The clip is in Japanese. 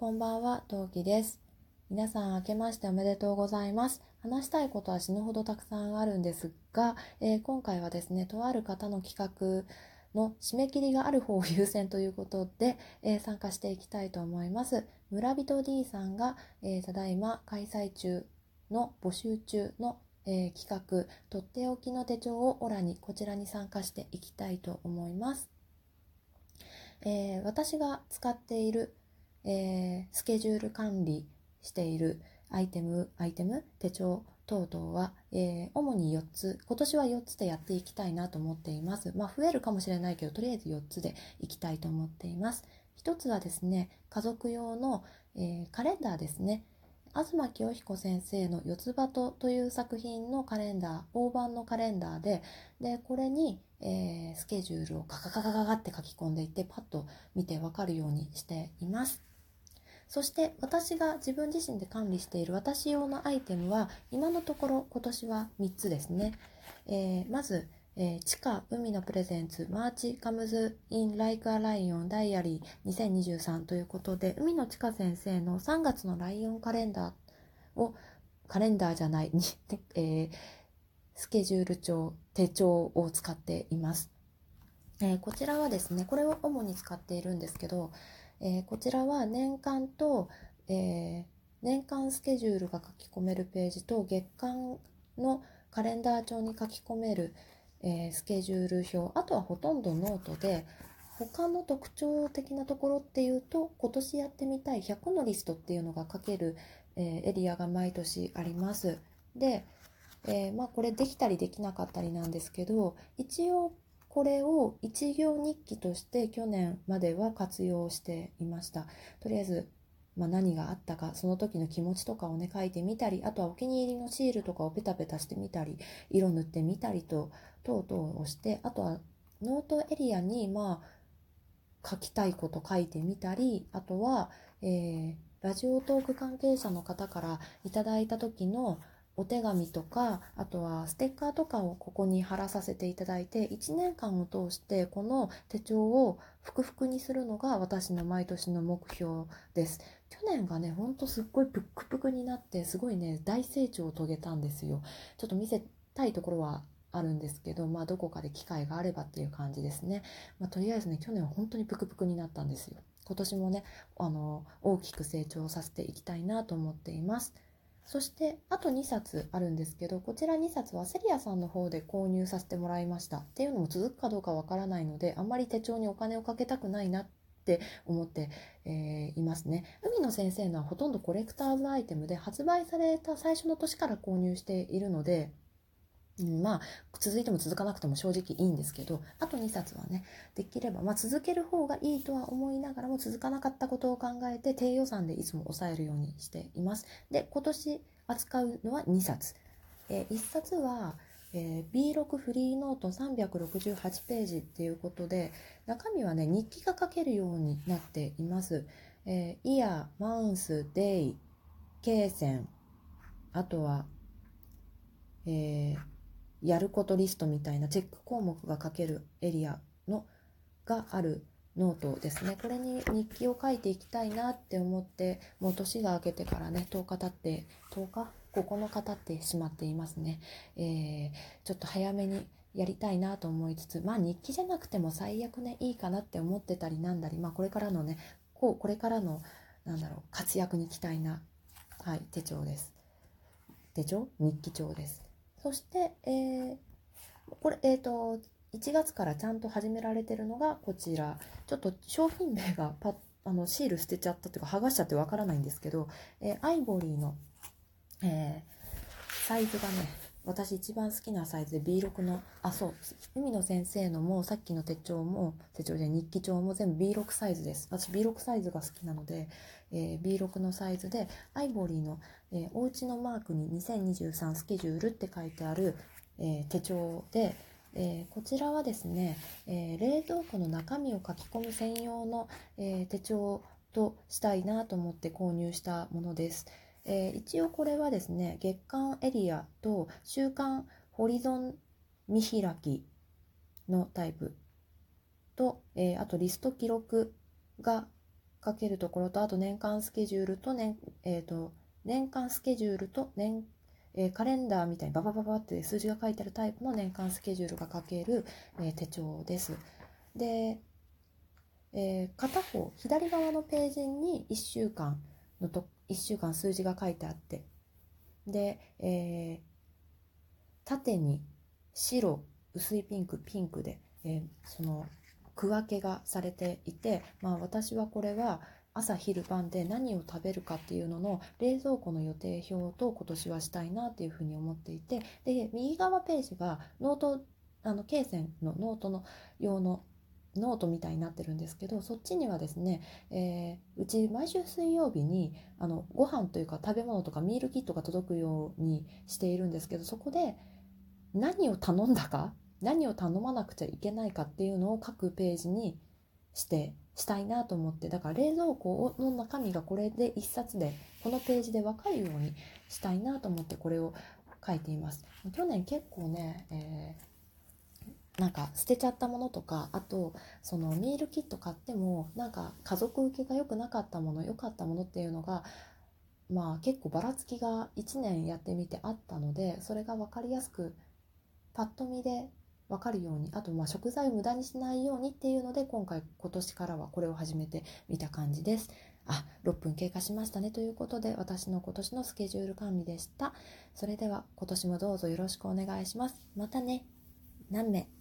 こんばんは、トウキです。皆さん明けましておめでとうございます。話したいことは死ぬほどたくさんあるんですが、えー、今回はですね、とある方の企画の締め切りがある方を優先ということで、えー、参加していきたいと思います。村人 D さんが、えー、ただいま開催中の募集中の、え企画、とっておきの手帳をオラにこちらに参加していきたいと思います。え私が使っているえー、スケジュール管理しているアイテム、アイテム、手帳等々は、えー、主に4つ、今年は4つでやっていきたいなと思っています。まあ、増えるかもしれないけど、とりあえず4つでいきたいと思っています。1つはですね、家族用の、えー、カレンダーですね。東清彦先生の四つ葉とという作品のカレンダー、大判のカレンダーで、で、これに、えー、スケジュールをガガガガガガって書き込んでいって、パッと見てわかるようにしています。そして私が自分自身で管理している私用のアイテムは今のところ今年は3つですね。えー、まず、えー、チカ羽海野 presents March comes in like a lion diary 2023ということで羽海野チカ先生の3月のライオンカレンダーをカレンダーじゃない、えー、スケジュール帳手帳を使っています、えー、こちらはですねこれを主に使っているんですけどえー、こちらは年間と、えー、年間スケジュールが書き込めるページと月間のカレンダー帳に書き込める、えー、スケジュール表あとはほとんどノートで他の特徴的なところっていうと今年やってみたい100のリストっていうのが書ける、えエリアが毎年あります。で、えまあ、これできたりできなかったりなんですけど一応これを一行日記として去年までは活用していました。とりあえず、まあ、何があったか、その時の気持ちとかをね、書いてみたり、あとはお気に入りのシールとかをペタペタしてみたり、色塗ってみたりと、等々をして、あとはノートエリアに、まあ、書きたいこと書いてみたり、あとは、えー、ラジオトーク関係者の方からいただいた時のお手紙とかあとはステッカーとかをここに貼らさせていただいて1年間を通してこの手帳をふくふくにするのが私の毎年の目標です。去年がねほんとすっごいプックプクになってすごいね大成長を遂げたんですよ。ちょっと見せたいところはあるんですけど、まあ、どこかで機会があればっていう感じですね、まあ、とりあえずね去年は本当にプクプクになったんですよ。今年もねあの大きく成長させていきたいなと思っています。そしてあと2冊あるんですけどこちら2冊はセリアさんの方で購入させてもらいました。っていうのも続くかどうかわからないのであんまり手帳にお金をかけたくないなって思って、えー、いますね。海野先生のはほとんどコレクターズアイテムで発売された最初の年から購入しているのでうん、まあ続いても続かなくても正直いいんですけどあと2冊はねできれば、まあ、続ける方がいいとは思いながらも続かなかったことを考えて低予算でいつも抑えるようにしています。で今年扱うのは2冊、えー、1冊は、えー、B6 フリーノート368ページっていうことで中身はね日記が書けるようになっています、えー、イヤーマウンスデイ罫線あとはえーやることリストみたいなチェック項目が書けるエリアのがあるノートですね。これに日記を書いていきたいなって思ってもう年が明けてからね10日経って10日9日経ってしまっていますね、えー、ちょっと早めにやりたいなと思いつつまあ日記じゃなくても最悪ねいいかなって思ってたりなんだりまあこれからのねこうこれからのなんだろう活躍に期待な、はい、手帳です。手帳？日記帳です。そして、えー、これ、えっ、ー、と、1月からちゃんと始められてるのがこちら。ちょっと商品名がパあのシール捨てちゃったというか剥がしちゃってわからないんですけど、えー、アイボリーの、えー、サイズがね、私一番好きなサイズで B6 の、あ、そう、海野先生のもさっきの手帳も、手帳で日記帳も全部 B6 サイズです。私 B6 サイズが好きなので、えー、B6 のサイズで、アイボリーの、えー、おうちのマークに2023スケジュールって書いてある、えー、手帳で、えー、こちらはですね、えー、冷凍庫の中身を書き込む専用の、えー、手帳としたいなと思って購入したものです。えー、一応これはですね月間エリアと週間ホリゾン見開きのタイプと、えー、あとリスト記録が書けるところとあと年間スケジュールと年,、えーと、年間スケジュールと年、えー、カレンダーみたいにババババって数字が書いてあるタイプの年間スケジュールが書ける、え、手帳です。で、え、片方左側のページに1週間のと1週間数字が書いてあって。で、えー、縦に白薄いピンクピンクで、えー、その区分けがされていて、まあ、私はこれは朝昼晩で何を食べるかっていうのの冷蔵庫の予定表と今年はしたいなっていうふうに思っていてで右側ページがノートあの罫線のノートの用のノートみたいになってるんですけどそっちにはですね、えー、うち毎週水曜日にあのご飯というか食べ物とかミールキットが届くようにしているんですけどそこで何を頼んだか何を頼まなくちゃいけないかっていうのを各ページにしてしたいなと思ってだから冷蔵庫の中身がこれで1冊でこのページで分かるようにしたいなと思ってこれを書いています。去年結構ね、えー、なんか捨てちゃったものとかあとそのミールキット買ってもなんか家族受けが良くなかったもの良かったものっていうのがまあ結構ばらつきが1年やってみてあったのでそれが分かりやすくパッと見で分かるようにあとまあ食材を無駄にしないようにっていうので今回今年からはこれを始めてみた感じです。あ6分経過しましたねということで私の今年のスケジュール管理でした。それでは今年もどうぞよろしくお願いします。またね。何名？